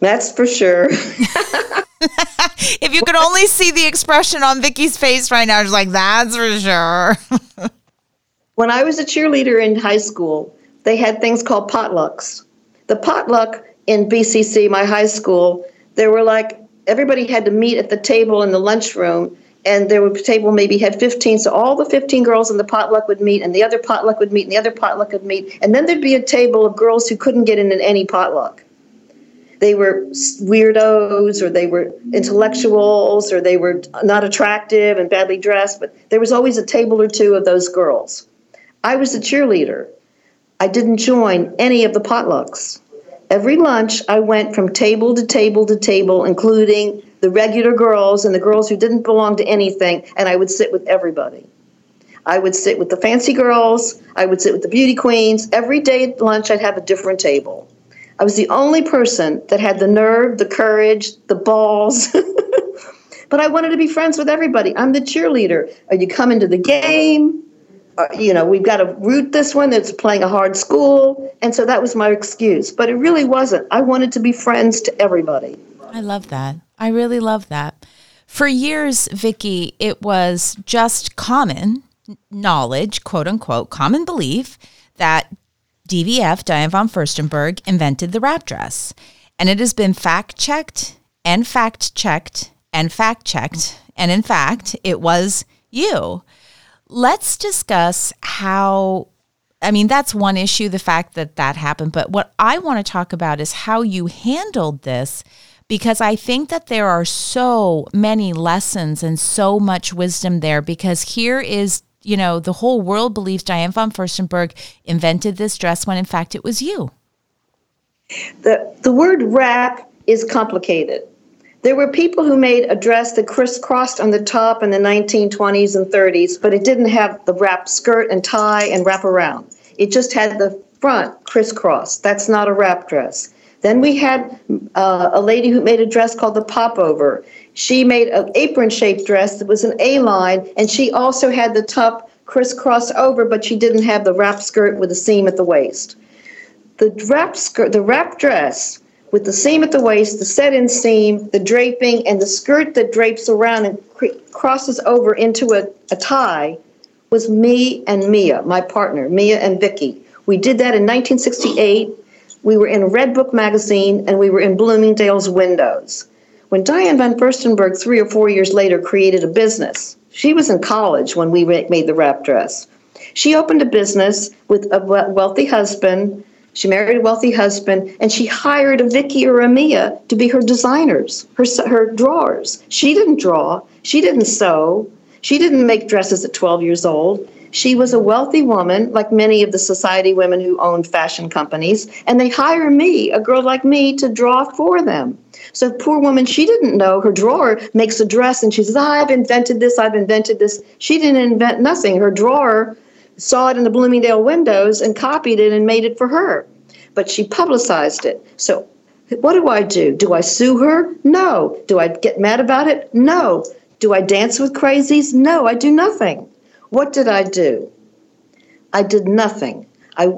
S3: That's for sure.
S2: if you could only see the expression on Vicky's face right now, she's like, that's for sure.
S3: when I was a cheerleader in high school, they had things called potlucks. The potluck in BCC, my high school, there were like everybody had to meet at the table in the lunchroom and there would be a table maybe had 15 so all the 15 girls in the potluck would meet and the other potluck would meet and the other potluck would meet and then there'd be a table of girls who couldn't get in any potluck. They were weirdos or they were intellectuals or they were not attractive and badly dressed but there was always a table or two of those girls. I was a cheerleader. I didn't join any of the potlucks every lunch I went from table to table to table, including the regular girls and the girls who didn't belong to anything, and I would sit with everybody. I would sit with the fancy girls, I would sit with the beauty queens. Every day at lunch, I'd have a different table. I was the only person that had the nerve, the courage, the balls. but I wanted to be friends with everybody. I'm the cheerleader. Are you coming to the game? Uh, you know, we've got to root this one that's playing a hard school. And so that was my excuse. But it really wasn't. I wanted to be friends to everybody.
S2: I love that. I really love that. For years, Vicky, it was just common knowledge, quote unquote, common belief that DVF, Diane von Furstenberg, invented the wrap dress. And it has been fact checked and fact checked and fact checked. And in fact, it was you. Let's discuss how I mean, that's one issue, the fact that that happened. But what I want to talk about is how you handled this, because I think that there are so many lessons and so much wisdom there. Because here is, you know, the whole world believes Diane von Furstenberg invented this dress when in fact it was you.
S3: The, the word wrap is complicated. There were people who made a dress that crisscrossed on the top in the 1920s and 30s, but it didn't have the wrap skirt and tie and wrap around. It just had the front crisscross. That's not a wrap dress. Then we had uh, a lady who made a dress called the popover. She made an apron shaped dress that was an A line, and she also had the top crisscross over, but she didn't have the wrap skirt with a seam at the waist. The wrap skirt, the wrap dress with the seam at the waist, the set in seam, the draping, and the skirt that drapes around and cr- crosses over into a, a tie was me and Mia, my partner, Mia and Vicky. We did that in 1968. We were in Redbook magazine and we were in Bloomingdale's windows. When Diane von Furstenberg, three or four years later, created a business, she was in college when we made the wrap dress. She opened a business with a wealthy husband she married a wealthy husband, and she hired a Vicky or a Mia to be her designers, her her drawers. She didn't draw. She didn't sew. She didn't make dresses at 12 years old. She was a wealthy woman, like many of the society women who owned fashion companies, and they hire me, a girl like me, to draw for them. So poor woman, she didn't know her drawer makes a dress, and she says, "I've invented this. I've invented this." She didn't invent nothing. Her drawer saw it in the Bloomingdale windows and copied it and made it for her. But she publicized it. So what do I do? Do I sue her? No. Do I get mad about it? No. Do I dance with crazies? No, I do nothing. What did I do? I did nothing. I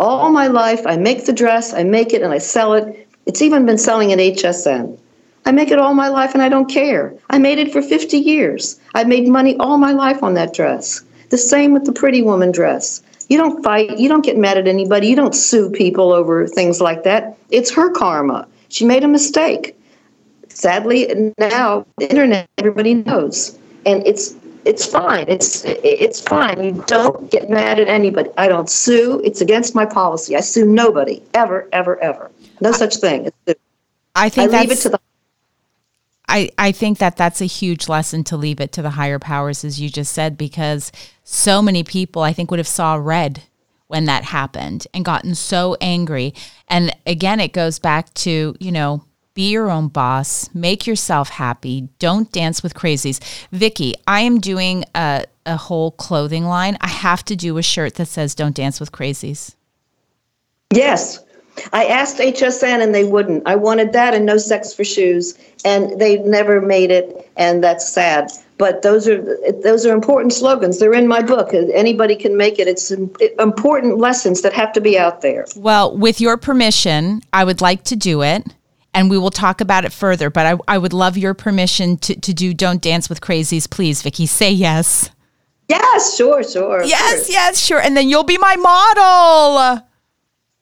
S3: all my life I make the dress, I make it and I sell it. It's even been selling at HSN. I make it all my life and I don't care. I made it for 50 years. I made money all my life on that dress. The same with the pretty woman dress. You don't fight, you don't get mad at anybody, you don't sue people over things like that. It's her karma. She made a mistake. Sadly, now the internet everybody knows. And it's it's fine. It's it's fine. You don't get mad at anybody. I don't sue. It's against my policy. I sue nobody ever, ever, ever. No such thing.
S2: I think
S3: I leave it to the
S2: I, I think that that's a huge lesson to leave it to the higher powers, as you just said, because so many people I think would have saw red when that happened and gotten so angry. And again, it goes back to, you know, be your own boss, make yourself happy, don't dance with crazies. Vicky, I am doing a, a whole clothing line. I have to do a shirt that says don't dance with crazies.
S3: Yes, I asked HSN and they wouldn't. I wanted that and no sex for shoes, and they never made it, and that's sad. but those are those are important slogans. They're in my book. Anybody can make it. It's important lessons that have to be out there.
S2: Well, with your permission, I would like to do it. And we will talk about it further, but I, I would love your permission to, to do Don't Dance with Crazies, please, Vicky. Say yes.
S3: Yes, sure, sure.
S2: Yes, yes, sure. And then you'll be my model.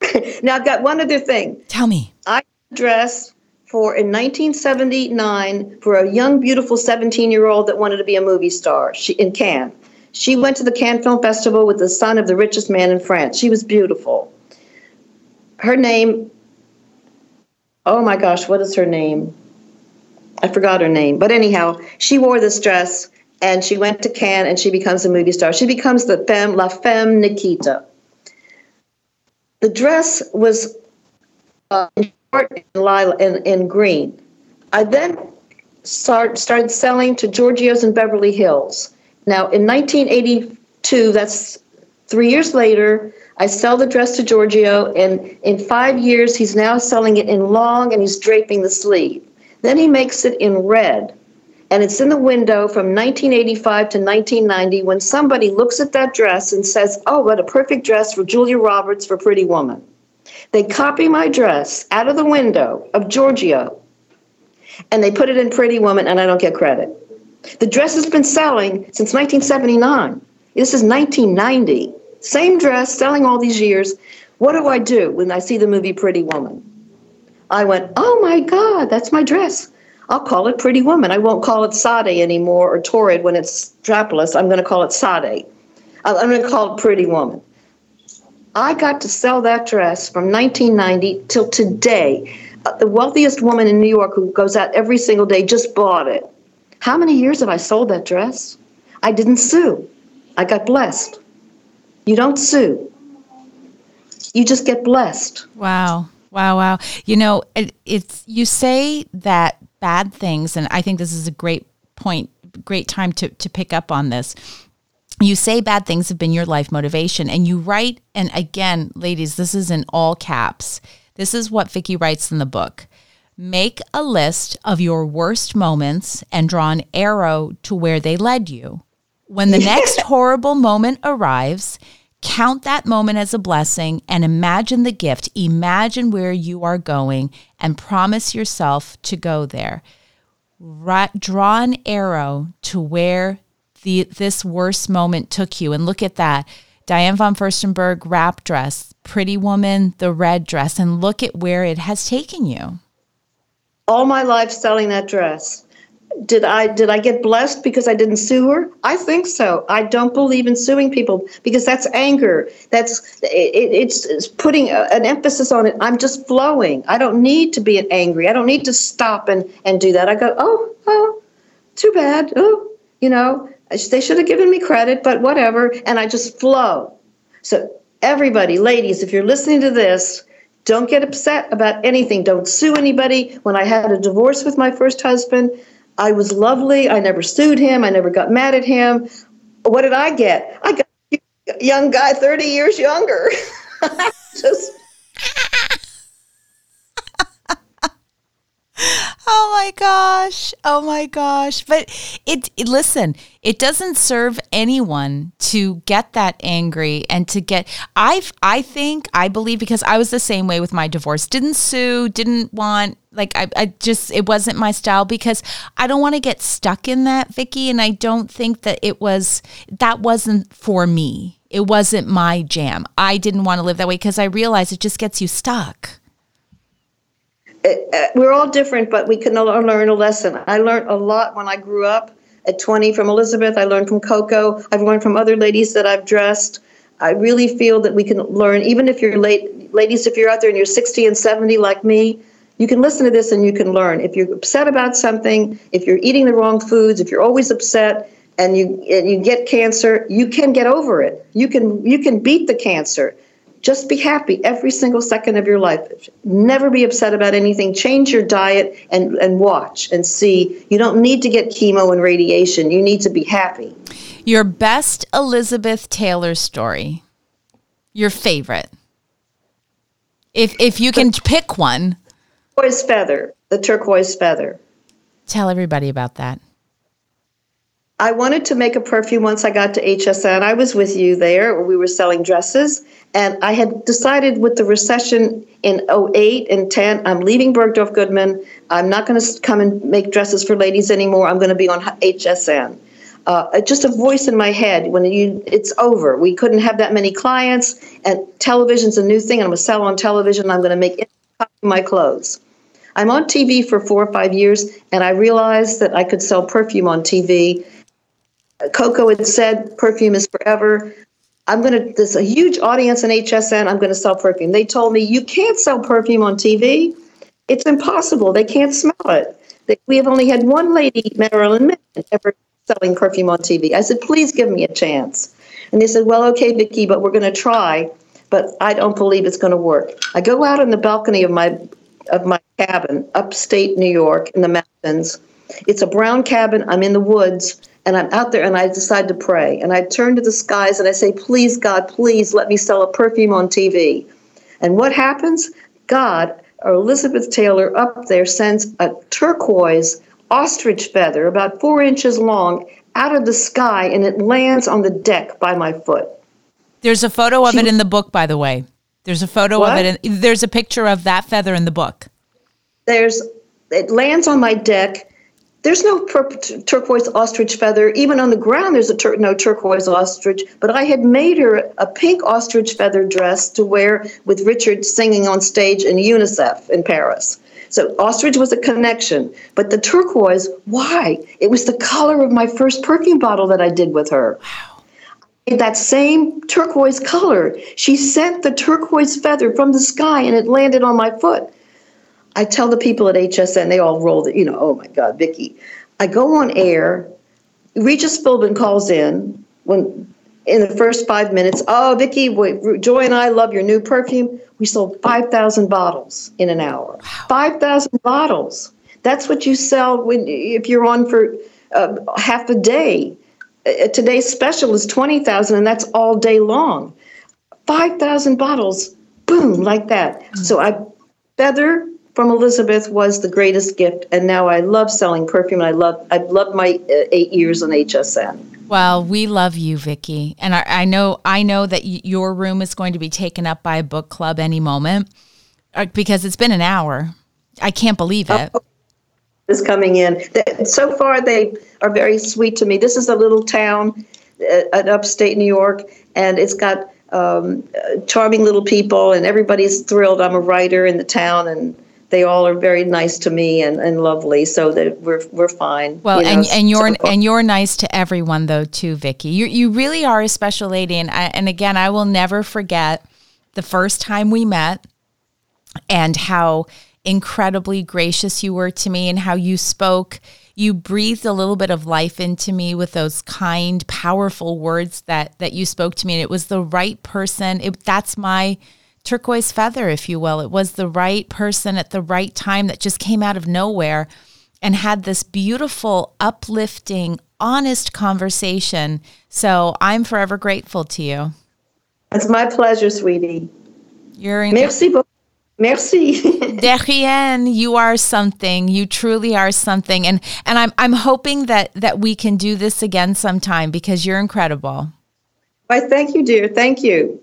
S3: now, I've got one other thing.
S2: Tell me.
S3: I dress for in 1979 for a young, beautiful 17 year old that wanted to be a movie star she, in Cannes. She went to the Cannes Film Festival with the son of the richest man in France. She was beautiful. Her name, oh my gosh, what is her name? I forgot her name. But anyhow, she wore this dress and she went to Cannes and she becomes a movie star. She becomes the femme, la femme Nikita. The dress was uh, in, lila, in, in green. I then start, started selling to Giorgio's in Beverly Hills. Now, in 1982, that's three years later, I sell the dress to Giorgio, and in five years, he's now selling it in long and he's draping the sleeve. Then he makes it in red, and it's in the window from 1985 to 1990 when somebody looks at that dress and says, Oh, what a perfect dress for Julia Roberts for Pretty Woman. They copy my dress out of the window of Giorgio and they put it in Pretty Woman, and I don't get credit. The dress has been selling since 1979. This is 1990. Same dress, selling all these years. What do I do when I see the movie Pretty Woman? I went, oh my God, that's my dress. I'll call it Pretty Woman. I won't call it Sade anymore or Torrid when it's strapless. I'm going to call it Sade. I'm going to call it Pretty Woman. I got to sell that dress from 1990 till today. Uh, the wealthiest woman in New York who goes out every single day just bought it. How many years have I sold that dress? I didn't sue. I got blessed. You don't sue. You just get blessed.
S2: Wow. Wow, wow. You know, it, it's you say that bad things and I think this is a great point, great time to to pick up on this. You say bad things have been your life motivation and you write and again ladies this is in all caps. This is what Vicky writes in the book. Make a list of your worst moments and draw an arrow to where they led you. When the next horrible moment arrives count that moment as a blessing and imagine the gift imagine where you are going and promise yourself to go there draw an arrow to where the this worst moment took you. And look at that. Diane von Furstenberg wrap dress, Pretty Woman, the red dress, and look at where it has taken you.
S3: All my life selling that dress. Did I did I get blessed because I didn't sue her? I think so. I don't believe in suing people because that's anger. That's it, it's, it's putting a, an emphasis on it. I'm just flowing. I don't need to be angry. I don't need to stop and and do that. I go, oh, oh, too bad. Oh, you know, they should have given me credit, but whatever. And I just flow. So, everybody, ladies, if you're listening to this, don't get upset about anything. Don't sue anybody. When I had a divorce with my first husband, I was lovely. I never sued him. I never got mad at him. What did I get? I got a young guy 30 years younger. just
S2: oh my gosh. Oh my gosh. But it, it, listen, it doesn't serve anyone to get that angry and to get I I think I believe because I was the same way with my divorce. Didn't sue, didn't want like I, I just it wasn't my style because I don't want to get stuck in that, Vicky, and I don't think that it was that wasn't for me. It wasn't my jam. I didn't want to live that way because I realized it just gets you stuck.
S3: Uh, we're all different, but we can all learn a lesson. I learned a lot when I grew up at 20 from Elizabeth. I learned from Coco. I've learned from other ladies that I've dressed. I really feel that we can learn, even if you're late, ladies, if you're out there and you're 60 and 70 like me, you can listen to this and you can learn. If you're upset about something, if you're eating the wrong foods, if you're always upset and you and you get cancer, you can get over it. You can you can beat the cancer. Just be happy every single second of your life. Never be upset about anything. Change your diet and, and watch and see. You don't need to get chemo and radiation. You need to be happy.
S2: Your best Elizabeth Taylor story. Your favorite. If if you can pick one.
S3: Turquoise feather. The turquoise feather.
S2: Tell everybody about that.
S3: I wanted to make a perfume once I got to HSN. I was with you there. We were selling dresses. And I had decided with the recession in 08 and 10, I'm leaving Bergdorf Goodman. I'm not going to come and make dresses for ladies anymore. I'm going to be on HSN. Uh, just a voice in my head when you it's over. We couldn't have that many clients, and television's a new thing. I'm going to sell on television. I'm going to make my clothes. I'm on TV for four or five years, and I realized that I could sell perfume on TV. Coco had said perfume is forever. I'm going to, there's a huge audience in HSN. I'm going to sell perfume. They told me, you can't sell perfume on TV. It's impossible. They can't smell it. They, we have only had one lady, Marilyn Manson, ever selling perfume on TV. I said, please give me a chance. And they said, well, okay, Vicky, but we're going to try, but I don't believe it's going to work. I go out on the balcony of my of my cabin, upstate New York in the mountains. It's a brown cabin. I'm in the woods and I'm out there and I decide to pray. And I turn to the skies and I say, Please, God, please let me sell a perfume on TV. And what happens? God or Elizabeth Taylor up there sends a turquoise ostrich feather about four inches long out of the sky and it lands on the deck by my foot.
S2: There's a photo of she, it in the book, by the way. There's a photo what? of it. In, there's a picture of that feather in the book.
S3: There's it lands on my deck there's no turquoise ostrich feather. Even on the ground, there's a tur- no turquoise ostrich. But I had made her a pink ostrich feather dress to wear with Richard singing on stage in UNICEF in Paris. So ostrich was a connection. But the turquoise, why? It was the color of my first perfume bottle that I did with her. Wow. In That same turquoise color. She sent the turquoise feather from the sky and it landed on my foot. I tell the people at HSN, they all roll, you know, oh my God, Vicky. I go on air. Regis Philbin calls in when in the first five minutes. Oh, Vicky, Joy and I love your new perfume. We sold 5,000 bottles in an hour. Wow. 5,000 bottles. That's what you sell when if you're on for uh, half a day. Uh, today's special is 20,000 and that's all day long. 5,000 bottles, boom, like that. Mm-hmm. So I feather from Elizabeth was the greatest gift, and now I love selling perfume. I love I love my uh, eight years on HSN.
S2: Well, we love you, Vicky, and I, I know I know that y- your room is going to be taken up by a book club any moment uh, because it's been an hour. I can't believe it. Oh,
S3: is coming in. So far, they are very sweet to me. This is a little town uh, at upstate New York, and it's got um, charming little people, and everybody's thrilled. I'm a writer in the town, and they all are very nice to me and, and lovely, so that we're we're fine.
S2: Well, you know, and and you're so and you're nice to everyone though too, Vicky. You you really are a special lady, and I, and again, I will never forget the first time we met and how incredibly gracious you were to me and how you spoke you breathed a little bit of life into me with those kind powerful words that that you spoke to me and it was the right person it, that's my turquoise feather, if you will. It was the right person at the right time that just came out of nowhere and had this beautiful, uplifting, honest conversation. So I'm forever grateful to you.
S3: It's my pleasure, sweetie.
S2: You're
S3: in- Merci beaucoup. Merci.
S2: Derrienne, you are something. You truly are something. And and I'm I'm hoping that that we can do this again sometime because you're incredible.
S3: Why, thank you, dear. Thank you.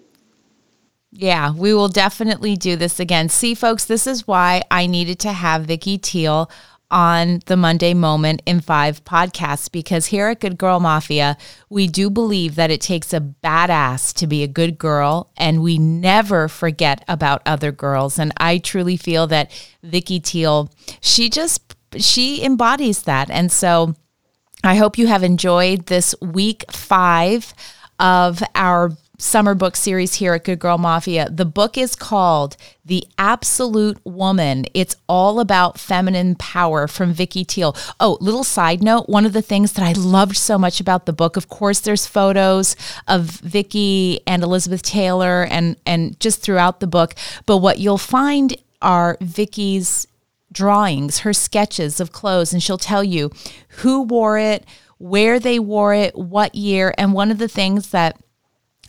S2: Yeah, we will definitely do this again. See, folks, this is why I needed to have Vicky Tiel on the Monday Moment in Five podcast because here at Good Girl Mafia, we do believe that it takes a badass to be a good girl and we never forget about other girls. And I truly feel that Vicky Tiel, she just, she embodies that. And so I hope you have enjoyed this week five of our summer book series here at Good Girl Mafia. The book is called The Absolute Woman. It's all about feminine power from Vicky Tiel. Oh, little side note, one of the things that I loved so much about the book, of course, there's photos of Vicky and Elizabeth Taylor and and just throughout the book, but what you'll find are Vicky's drawings, her sketches of clothes, and she'll tell you who wore it, where they wore it, what year, and one of the things that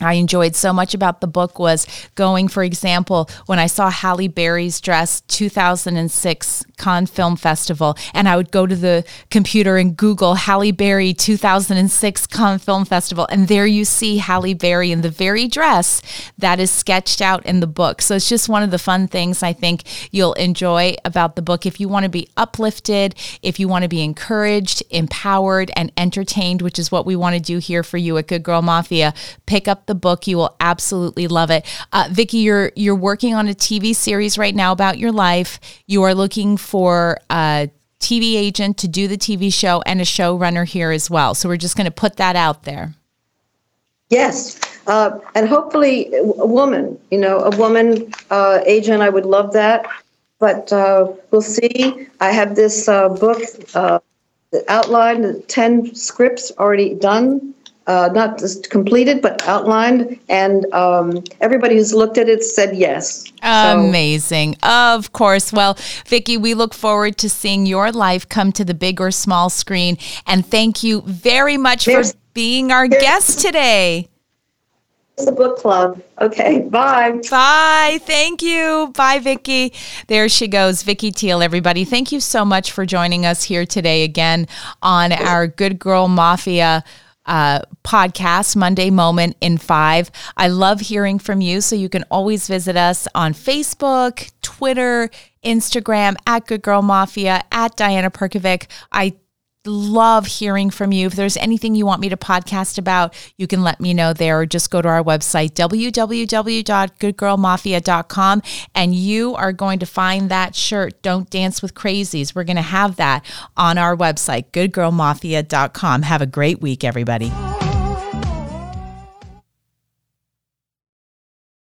S2: I enjoyed so much about the book was going, for example, when I saw Halle Berry's dress 2006 Cannes Film Festival, and I would go to the computer and Google Halle Berry 2006 Cannes Film Festival, and there you see Halle Berry in the very dress that is sketched out in the book. So it's just one of the fun things I think you'll enjoy about the book. If you want to be uplifted, if you want to be encouraged, empowered, and entertained, which is what we want to do here for you at Good Girl Mafia, pick up the book. You will absolutely love it. Uh, Vicky, you're you're working on a TV series right now about your life. You are looking for a TV agent to do the TV show and a showrunner here as well. So we're just going to put that out there.
S3: Yes, uh, and hopefully a woman. You know, a woman uh, agent. I would love that, but uh, we'll see. I have this uh, book uh, outlined, ten scripts already done uh, not just completed, but outlined, and um, everybody who's looked at it said yes.
S2: Amazing. So, of course. Well, Vicky, we look forward to seeing your life come to the big or small screen. And thank you very much for being our guest today.
S3: It's the book club. Okay, bye.
S2: Bye. Thank you. Bye, Vicky. There she goes, Vicky Tiel, everybody. Thank you so much for joining us here today again on our Good Girl Mafia uh, podcast, Monday Moment in Five. I love hearing from you. So you can always visit us on Facebook, Twitter, Instagram, at Good Girl Mafia, at Diana Perkovic. I love hearing from you. If there's anything you want me to podcast about, you can let me know there or just go to our website, www.goodgirlmafia.com, and you are going to find that shirt, Don't Dance with Crazies. We're going to have that on our website, goodgirlmafia.com. Have a great week, everybody.